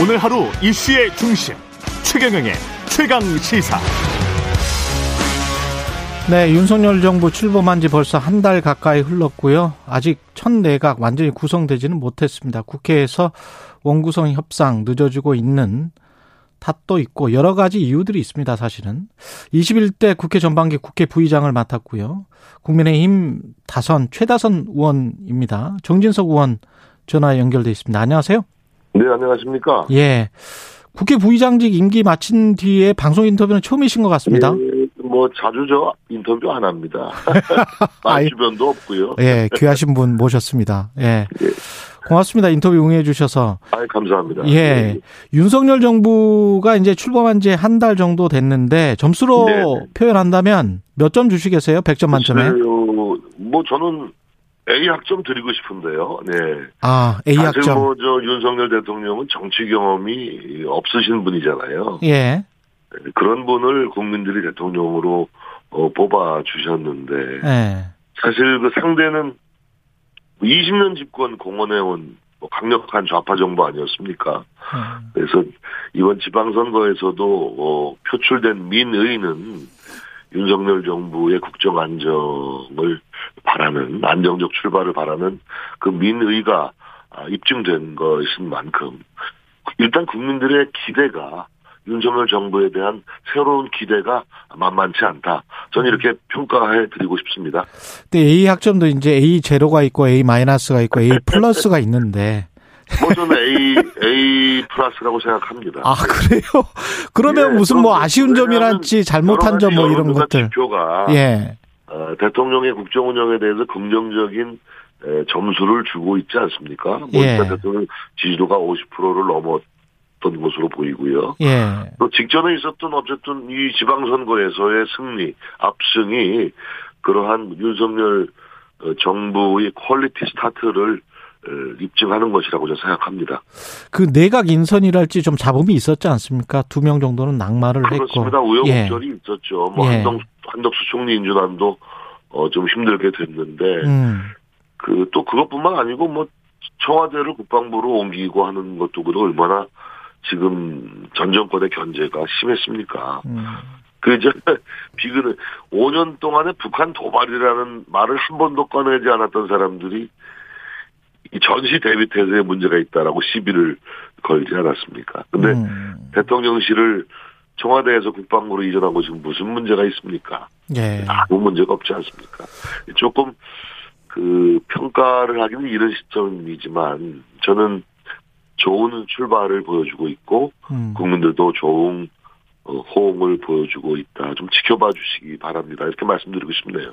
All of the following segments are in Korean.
오늘 하루 이슈의 중심 최경영의 최강 시사. 네, 윤석열 정부 출범한 지 벌써 한 달 가까이 흘렀고요. 아직 첫 내각 완전히 구성되지는 못했습니다. 국회에서 원구성 협상 늦어지고 있는 탓도 있고 여러 가지 이유들이 있습니다, 사실은. 21대 국회 전반기 국회 부의장을 맡았고요. 국민의힘 다선 최다선 의원입니다. 정진석 의원 전화 연결돼 있습니다. 안녕하세요. 네, 안녕하십니까? 예. 국회 부의장직 임기 마친 뒤에 방송 인터뷰는 처음이신 것 같습니다. 예, 뭐 자주 저 인터뷰 안 합니다. 주변도 없고요. 예, 귀하신 분 모셨습니다. 예. 예. 고맙습니다. 인터뷰 응해 주셔서. 아, 감사합니다. 예. 예. 윤석열 정부가 이제 출범한 지 한 달 정도 됐는데 점수로 네네. 표현한다면 몇 점 주시겠어요? 100점 만점에? 뭐 저는 A 학점 드리고 싶은데요. 네. 아, A 학점. 사실 뭐 저 윤석열 대통령은 정치 경험이 없으신 분이잖아요. 예. 그런 분을 국민들이 대통령으로 어, 뽑아 주셨는데 예. 사실 그 상대는 20년 집권 공원해온 뭐 강력한 좌파 정부 아니었습니까? 음. 그래서 이번 지방선거에서도 어, 표출된 민의는 윤석열 정부의 국정 안정을 바라는 안정적 출발을 바라는 그 민의가 아, 입증된 것인 만큼 일단 국민들의 기대가 윤석열 정부에 대한 새로운 기대가 만만치 않다. 저는 이렇게 평가해 드리고 싶습니다. 근데 A 학점도 이제 A 제로가 있고 A 마이너스가 있고 A 플러스가 있는데 뭐 저는 A A 플러스라고 생각합니다. 아 그래요? 그러면 네, 무슨 뭐 아쉬운 점이랄지 잘못한 점 뭐 이런 것들. 지표가 예. 어, 대통령의 국정 운영에 대해서 긍정적인 에, 점수를 주고 있지 않습니까? 뭐 예. 대통령 지지도가 50%를 넘었던 것으로 보이고요. 예. 또 직전에 있었던 어쨌든 이 지방선거에서의 승리, 압승이 그러한 윤석열 어, 정부의 quality start를 입증하는 것이라고 저는 생각합니다. 그 내각 인선이랄지 좀 잡음이 있었지 않습니까? 두 명 정도는 낙마를 그렇습니다. 했고. 그렇습니다. 우여곡절이 예. 있었죠. 뭐 예. 한덕, 한덕수 총리 인준안도 어, 좀 힘들게 됐는데 음. 그 또 그것뿐만 아니고 뭐 청와대를 국방부로 옮기고 하는 것도 그 얼마나 지금 전 정권의 견제가 심했습니까? 음. 그 이제 비근은 5년 동안에 북한 도발이라는 말을 한 번도 꺼내지 않았던 사람들이 이 전시 대비 태세에 문제가 있다라고 시비를 걸지 않았습니까? 근데 음. 대통령실을 청와대에서 국방부로 이전하고 지금 무슨 문제가 있습니까? 예. 아무 문제가 없지 않습니까? 조금 그 평가를 하기는 이런 시점이지만 저는 좋은 출발을 보여주고 있고 음. 국민들도 좋은 어, 호응을 보여주고 있다. 좀 지켜봐 주시기 바랍니다. 이렇게 말씀드리고 싶네요.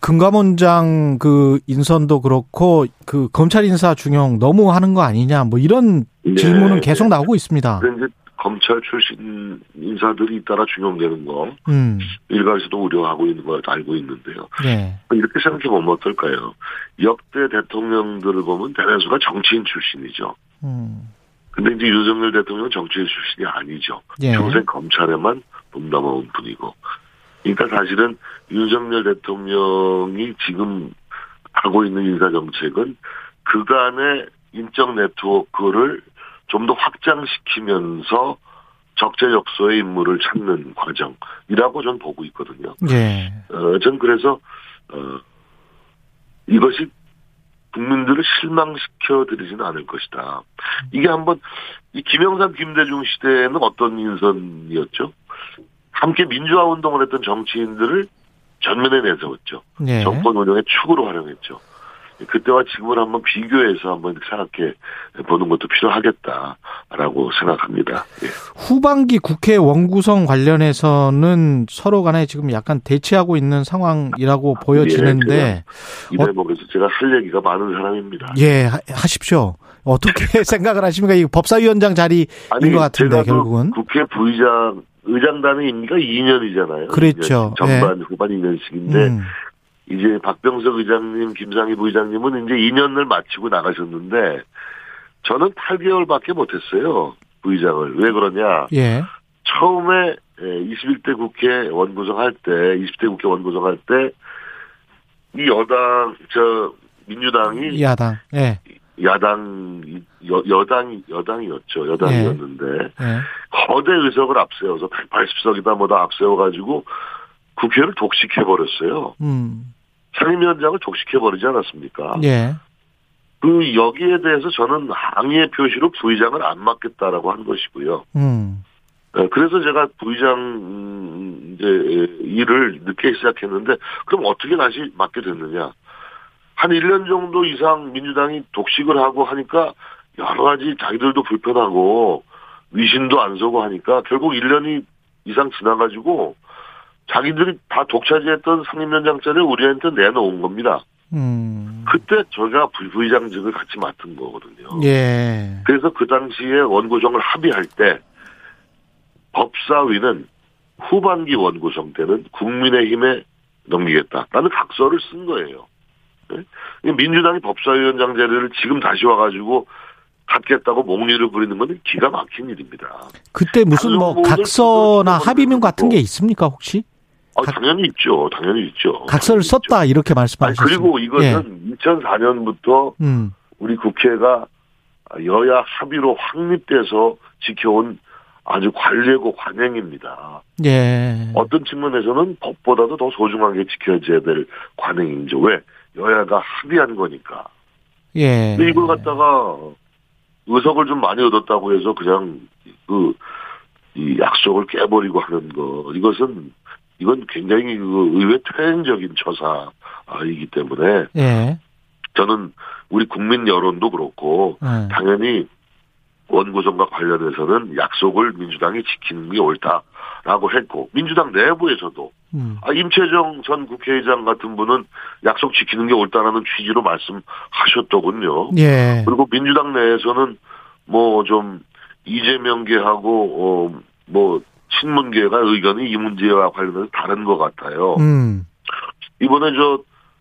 금감원장 그 인선도 그렇고 그 검찰 인사 중용 너무 하는 거 아니냐 뭐 이런 네. 질문은 계속 나오고 있습니다. 이제 검찰 출신 인사들이 잇따라 중용되는 거 음. 일각에서도 우려하고 있는 걸 알고 있는데요. 네. 이렇게 생각해 보면 어떨까요? 역대 대통령들을 보면 대다수가 정치인 출신이죠. 음. 근데 이제 윤석열 대통령은 정치인 출신이 아니죠. 예. 평생 검찰에만 몸담아온 분이고. 그러니까 사실은 윤석열 대통령이 지금 하고 있는 인사정책은 그간의 인적 네트워크를 좀 더 확장시키면서 적재적소의 인물을 찾는 과정이라고 저는 보고 있거든요. 예. 어, 전 그래서, 어, 이것이 국민들을 실망시켜 드리지는 않을 것이다. 이게 한번 이 김영삼 김대중 시대에는 어떤 인선이었죠? 함께 민주화 운동을 했던 정치인들을 전면에 내세웠죠. 네. 정권 운영의 축으로 활용했죠. 그때와 지금을 한번 비교해서 한번 생각해 보는 것도 필요하겠다라고 생각합니다. 예. 후반기 국회 원구성 관련해서는 서로 간에 지금 약간 대치하고 있는 상황이라고 아, 보여지는데 예, 이 대목에서 제가 할 얘기가 많은 사람입니다. 예, 하십시오. 어떻게 생각을 하십니까? 이 법사위원장 자리인 아니, 것 같은데 결국은 국회 부의장 의장단의 임기가 2년이잖아요. 그렇죠. 2년, 전반 예. 후반 2년씩인데 음. 이제 박병석 의장님, 김상희 부의장님은 이제 2년을 마치고 나가셨는데 저는 8개월밖에 못했어요. 부의장을. 왜 그러냐? 예. 처음에 21대 예, 국회 원구성할 때, 20대 국회 원구성할 때, 이 여당, 저, 민주당이. 야당, 예. 야당 여, 여당 여당이었죠 여당이었는데 네. 거대 의석을 앞세워서 180석이다 뭐다 앞세워 가지고 국회를 독식해 버렸어요. 음. 상임위원장을 독식해 버리지 않았습니까? 예. 그 여기에 대해서 저는 항의의 표시로 부의장을 안 맡겠다라고 한 것이고요. 음. 네, 그래서 제가 부의장 음, 이제 일을 늦게 시작했는데 그럼 어떻게 다시 맡게 됐느냐? 한 1년 정도 이상 민주당이 독식을 하고 하니까 여러 가지 자기들도 불편하고 위신도 안 서고 하니까 결국 1년이 이상 지나가지고 자기들이 다 독차지했던 상임위원장자를 우리한테 내놓은 겁니다. 음. 그때 저희가 부의장직을 같이 맡은 거거든요. 예. 그래서 그 당시에 원구성을 합의할 때 법사위는 후반기 원구성 때는 국민의힘에 넘기겠다라는 각서를 쓴 거예요. 네? 민주당이 법사위원장 자리를 지금 다시 와가지고 갖겠다고 몽리를 부리는 건 기가 막힌 일입니다. 그때 무슨 뭐 각서나 합의문 같은 게 있습니까 혹시? 아, 당연히 있죠. 당연히 있죠. 각서를 썼다 이렇게 말씀하셨습니다. 그리고 이것은 예. 2004년부터 음. 우리 국회가 여야 합의로 확립돼서 지켜온 아주 관례고 관행입니다. 예. 어떤 측면에서는 법보다도 더 소중하게 지켜져야 될 관행이죠. 왜? 여야가 합의한 거니까. 예. 근데 이걸 갖다가 의석을 좀 많이 얻었다고 해서 그냥 그, 이 약속을 깨버리고 하는 거. 이것은, 이건 굉장히 그 의회 퇴행적인 처사이기 때문에. 예. 저는 우리 국민 여론도 그렇고, 예. 당연히 원구성과 관련해서는 약속을 민주당이 지키는 게 옳다라고 했고 민주당 내부에서도 음. 아, 임채정 전 국회의장 같은 분은 약속 지키는 게 옳다라는 취지로 말씀하셨더군요. 예. 그리고 민주당 내에서는 뭐 좀 이재명계하고 어뭐 친문계가 의견이 이 문제와 관련해서 다른 것 같아요. 음. 이번에 저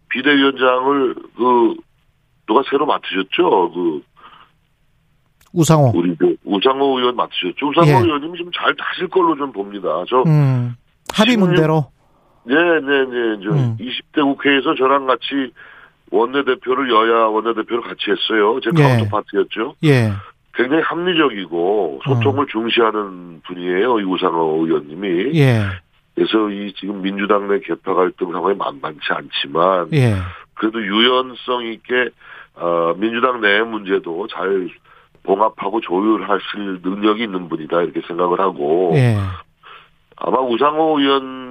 비대위원장을 그 누가 새로 맡으셨죠? 그 우상호. 우리 그 우상호 의원 맡으셨죠. 우상호 예. 의원님이 좀 잘 하실 걸로 좀 봅니다. 저 음, 합의 문제로. 네, 네, 네. 저 음. 20대 국회에서 저랑 같이 원내대표를 여야 원내대표를 같이 했어요. 제 예. counterpart였죠. 예. 굉장히 합리적이고 소통을 어. 중시하는 분이에요. 이 우상호 의원님이. 예. 그래서 이 지금 민주당 내 개파 갈등 상황이 만만치 않지만 예. 그래도 유연성 있게 어, 민주당 내 문제도 잘 봉합하고 조율하실 능력이 있는 분이다 이렇게 생각을 하고 예. 아마 우상호 의원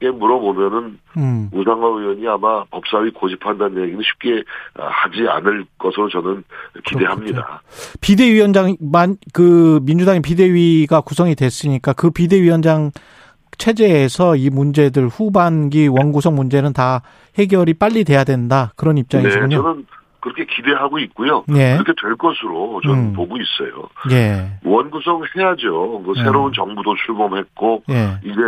께 물어보면은 음. 우상호 의원이 아마 법사위 고집한다는 얘기는 쉽게 하지 않을 것으로 저는 기대합니다. 그렇군요. 비대위원장만 그 민주당의 비대위가 구성이 됐으니까 그 비대위원장 체제에서 이 문제들 후반기 원구성 문제는 다 해결이 빨리 돼야 된다 그런 입장이시군요. 네, 저는 그렇게 기대하고 있고요. 예. 그렇게 될 것으로 저는 음. 보고 있어요. 예. 원구성 해야죠. 그 예. 새로운 정부도 출범했고 예. 이제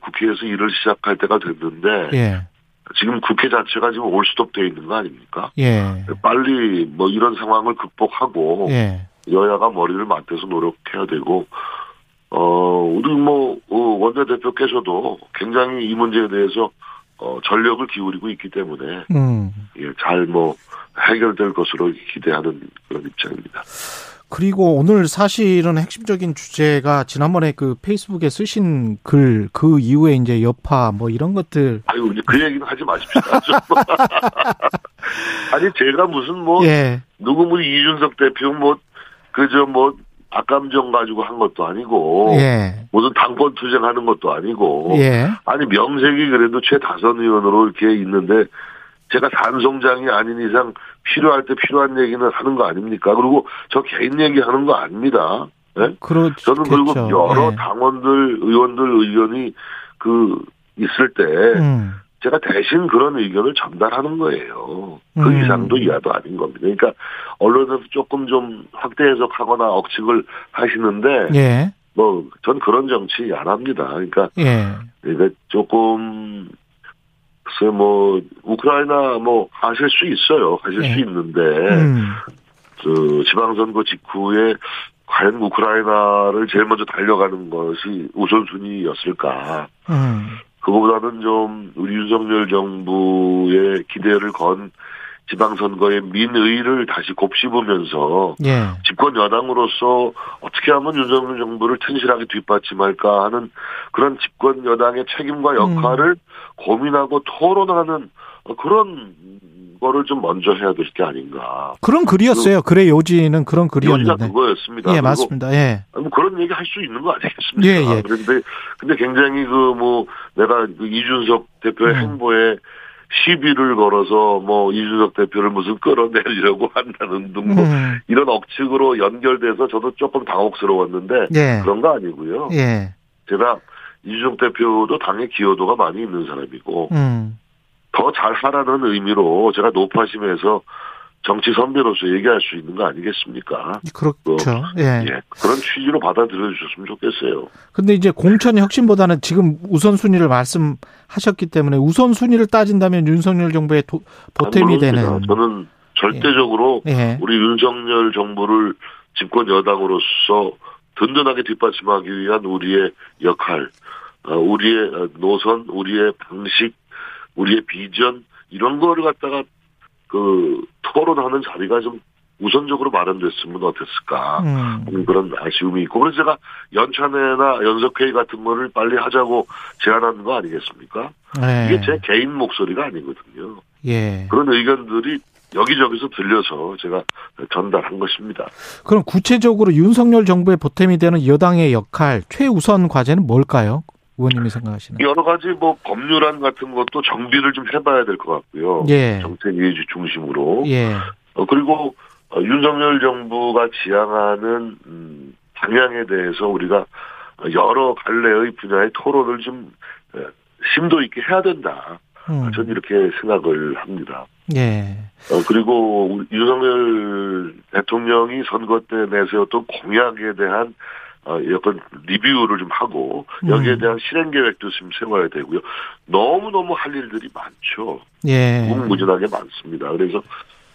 국회에서 일을 시작할 때가 됐는데 예. 지금 국회 자체가 지금 올스톱돼 있는 거 아닙니까? 예. 빨리 뭐 이런 상황을 극복하고 여야가 머리를 맞대서 노력해야 되고 어 우리 뭐 어, 원내대표께서도 굉장히 이 문제에 대해서 어, 전력을 기울이고 있기 때문에 음. 예, 잘 뭐 해결될 것으로 기대하는 그런 입장입니다. 그리고 오늘 사실은 핵심적인 주제가 지난번에 그 페이스북에 쓰신 글 그 이후에 이제 여파 뭐 이런 것들 아유 이제 그 얘기는 하지 마십시오. 아니 제가 무슨 뭐 예. 누구 뭐 이준석 대표 뭐 그저 뭐 악감정 가지고 한 것도 아니고 예. 무슨 당권 투쟁하는 것도 아니고 예. 아니 명색이 그래도 최다선 의원으로 이렇게 있는데 제가 단송장이 아닌 이상 필요할 때 필요한 얘기는 하는 거 아닙니까? 그리고 저 개인 얘기 하는 거 아닙니다. 네? 그렇죠. 저는 그리고 여러 네. 당원들 의원들 의견이 그 있을 때 음. 제가 대신 그런 의견을 전달하는 거예요. 그 음. 이상도 이하도 아닌 겁니다. 그러니까 언론에서 조금 좀 확대 해석하거나 억측을 하시는데 예. 뭐전 그런 정치 안 합니다. 그러니까 예. 그러니까 조금 글쎄 뭐 우크라이나 뭐 하실 수 있어요. 하실 예. 수 있는데 음. 그 지방선거 직후에 과연 우크라이나를 제일 먼저 달려가는 것이 우선순위였을까? 음. 그거보다는 좀 우리 윤석열 정부의 기대를 건 지방선거의 민의를 다시 곱씹으면서 예. 집권 여당으로서 어떻게 하면 윤석열 정부를 튼실하게 뒷받침할까 하는 그런 집권 여당의 책임과 역할을 음. 고민하고 토론하는 그런 거를 좀 먼저 해야 될 게 아닌가. 그런 글이었어요. 그, 그래 요지는 그런 글이었는데. 그거였습니다. 예, 맞습니다. 예. 뭐 그런 얘기 할 수 있는 거 아니겠습니까? 예, 예. 그런데 근데 굉장히 그 뭐 내가 그 이준석 대표의 음. 행보에 시비를 걸어서 뭐 이준석 대표를 무슨 끌어내려고 한다는 등뭐 음. 이런 억측으로 연결돼서 저도 조금 당혹스러웠는데 예. 그런 거 아니고요. 예. 제가 이준석 대표도 당의 기여도가 많이 있는 사람이고 음. 더 잘 하라는 의미로 제가 높아심에서 정치 선배로서 얘기할 수 있는 거 아니겠습니까? 그렇죠. 예. 예. 그런 취지로 받아들여 주셨으면 좋겠어요. 근데 이제 공천 혁신보다는 지금 우선순위를 말씀하셨기 때문에 우선순위를 따진다면 윤석열 정부의 도, 보탬이 되는. 저는 절대적으로 예. 예. 우리 윤석열 정부를 집권 여당으로서 든든하게 뒷받침하기 위한 우리의 역할, 어, 우리의 노선, 우리의 방식, 우리의 비전 이런 거를 갖다가 그 토론하는 자리가 좀 우선적으로 마련됐으면 어땠을까 음. 그런 아쉬움이 있고 그래서 제가 연찬회나 연석회의 같은 거를 빨리 하자고 제안한 거 아니겠습니까? 네. 이게 제 개인 목소리가 아니거든요. 예. 그런 의견들이 여기저기서 들려서 제가 전달한 것입니다. 그럼 구체적으로 윤석열 정부의 보탬이 되는 여당의 역할 최우선 과제는 뭘까요? 의원님이 생각하시는? 여러 가지 뭐 법률안 같은 것도 정비를 좀 해봐야 될 것 같고요. 예. 정책 위주 중심으로. 예. 어, 그리고 어, 윤석열 정부가 지향하는 음, 방향에 대해서 우리가 여러 갈래의 분야의 토론을 좀 심도 있게 해야 된다. 음. 저는 이렇게 생각을 합니다. 예. 어, 그리고 윤석열 대통령이 선거 때 내세웠던 공약에 대한 어, 여건 리뷰를 좀 하고 여기에 음. 대한 실행 계획도 좀 세워야 되고요. 너무 너무 할 일들이 많죠. 예. 무궁무진하게 많습니다. 그래서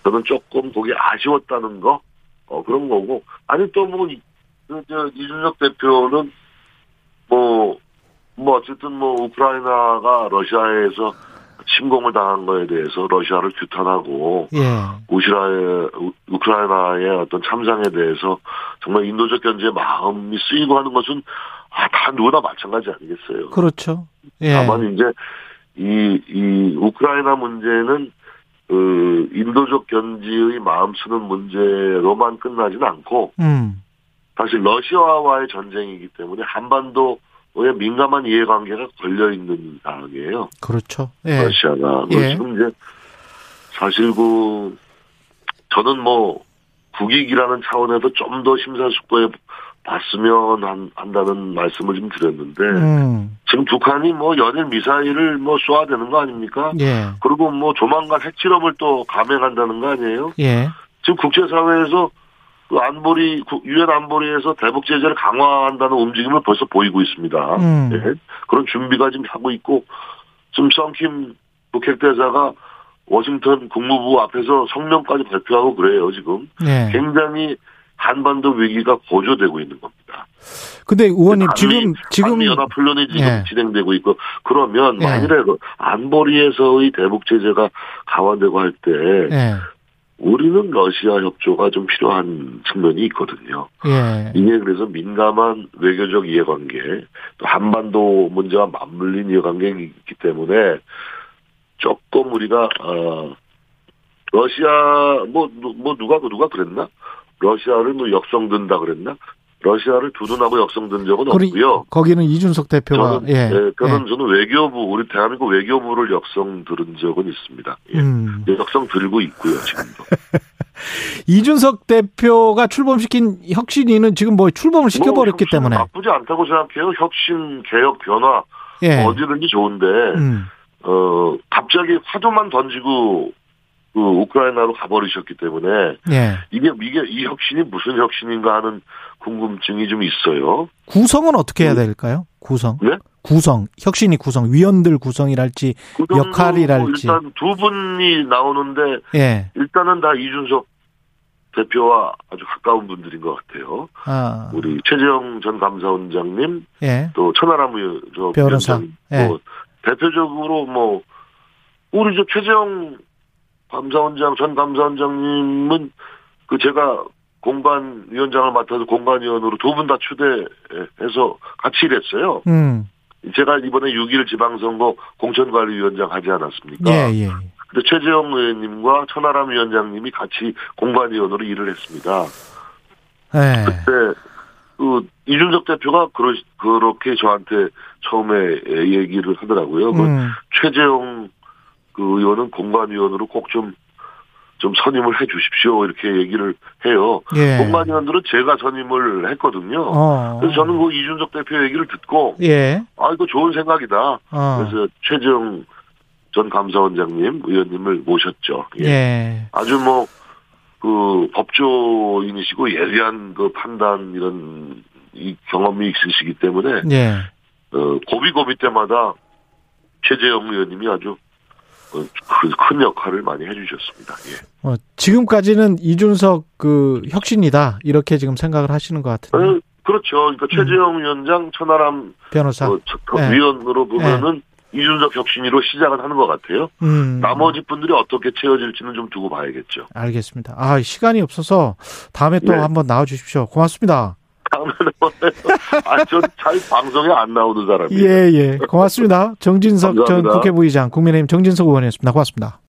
저는 조금 거기 아쉬웠다는 거 어, 그런 거고 아니 또뭐 이준석 대표는 뭐, 뭐, 어쨌든 뭐, 우크라이나가 러시아에서 침공을 당한 거에 대해서 러시아를 규탄하고 예. 우시라의 우크라이나의 어떤 참상에 대해서 정말 인도적 견제의 마음이 쓰이고 하는 것은 아, 다 누구나 마찬가지 아니겠어요. 그렇죠. 예. 다만 이제 이, 이 우크라이나 문제는 그 인도적 견지의 마음 쓰는 문제로만 끝나지는 않고 음. 사실 러시아와의 전쟁이기 때문에 한반도 왜 민감한 이해관계가 걸려 있는 상황이에요. 그렇죠. 예. 러시아가 예. 지금 이제 사실 그 저는 뭐 국익이라는 차원에서 좀 더 심사숙고해 봤으면 한, 한다는 말씀을 좀 드렸는데 음. 지금 북한이 뭐 연일 미사일을 뭐 쏘아대는 거 아닙니까? 예. 그리고 뭐 조만간 핵실험을 또 감행한다는 거 아니에요? 예. 지금 국제사회에서 그 안보리 유엔 안보리에서 대북 제재를 강화한다는 움직임을 벌써 보이고 있습니다. 음. 네. 그런 준비가 지금 하고 있고 지금 썬킴 북핵 대사가 워싱턴 국무부 앞에서 성명까지 발표하고 그래요 지금 네. 굉장히 한반도 위기가 고조되고 있는 겁니다. 근데 의원님 지금 지금 연합 훈련이 지금 네. 진행되고 있고 그러면 만일에 그 안보리에서의 대북 제재가 강화되고 할때 네. 우리는 러시아 협조가 좀 필요한 측면이 있거든요. 예. 이게 그래서 민감한 외교적 이해관계, 또 한반도 문제와 맞물린 이해관계가 있기 때문에 조금 우리가 어 러시아 뭐뭐 뭐 누가 누가 그랬나? 러시아를 뭐 역성든다 그랬나? 러시아를 두둔하고 역성든 적은 없고요. 거기는 이준석 대표가 저는, 예. 예, 저는 예. 저는 외교부 우리 대한민국 외교부를 역성 들은 적은 있습니다. 예. 음. 예, 역성 들고 있고요 지금도. 이준석 대표가 출범시킨 혁신위는 지금 뭐 출범을 시켜버렸기 뭐 때문에 나쁘지 않다고 생각해요. 혁신 개혁 변화 예. 어디든지 좋은데 음. 어 갑자기 화두만 던지고 그 우크라이나로 가버리셨기 때문에 예. 이게 이게 이 혁신이 무슨 혁신인가 하는 궁금증이 좀 있어요. 구성은 어떻게 해야 음. 될까요? 구성. 네? 구성, 혁신이 구성, 위원들 구성이랄지 역할이랄지. 일단 두 분이 나오는데 예. 일단은 다 이준석 대표와 아주 가까운 분들인 것 같아요. 아. 우리 최재형 전 감사원장님, 예. 또 천하람 저 변호사, 예. 뭐 대표적으로 뭐 우리 저 최재형 감사원장 전 감사원장님은 그 제가 공관위원장을 맡아서 공관위원으로 두 분 다 추대해서 같이 일했어요. 음. 제가 이번에 6일 지방선거 공천관리위원장 하지 않았습니까? 예, 예. 근데 최재형 의원님과 천하람 위원장님이 같이 공관위원으로 일을 했습니다. 예. 그때 그 이준석 대표가 그러, 그렇게 저한테 처음에 얘기를 하더라고요. 그 음. 그 최재형 그 의원은 공관위원으로 꼭 좀 좀 선임을 해 주십시오 이렇게 얘기를 해요. 예. 공관위원들은 제가 선임을 했거든요. 어. 그래서 저는 그 이준석 대표 얘기를 듣고 예. 아 이거 좋은 생각이다. 어. 그래서 최재형 전 감사원장님 의원님을 모셨죠. 예. 예. 아주 뭐 그 법조인이시고 예리한 그 판단 이런 이 경험이 있으시기 때문에 예. 어, 고비고비 때마다 최재형 의원님이 아주 어, 큰 역할을 많이 해주셨습니다. 예. 어, 지금까지는 이준석 그 혁신이다 이렇게 지금 생각을 하시는 것 같은데. 어, 그렇죠. 그러니까 음. 최재형 위원장, 천하람 변호사 어, 네. 위원으로 보면은 네. 이준석 혁신위로 시작을 하는 것 같아요. 음. 나머지 분들이 어떻게 채워질지는 좀 두고 봐야겠죠. 알겠습니다. 아 시간이 없어서 다음에 또 네. 한번 나와주십시오. 고맙습니다. 아, 전잘 방송에 안 나오는 사람이에요. 예, 예. 고맙습니다. 정진석 전 국회 부의장, 국민의힘 정진석 의원이었습니다. 고맙습니다.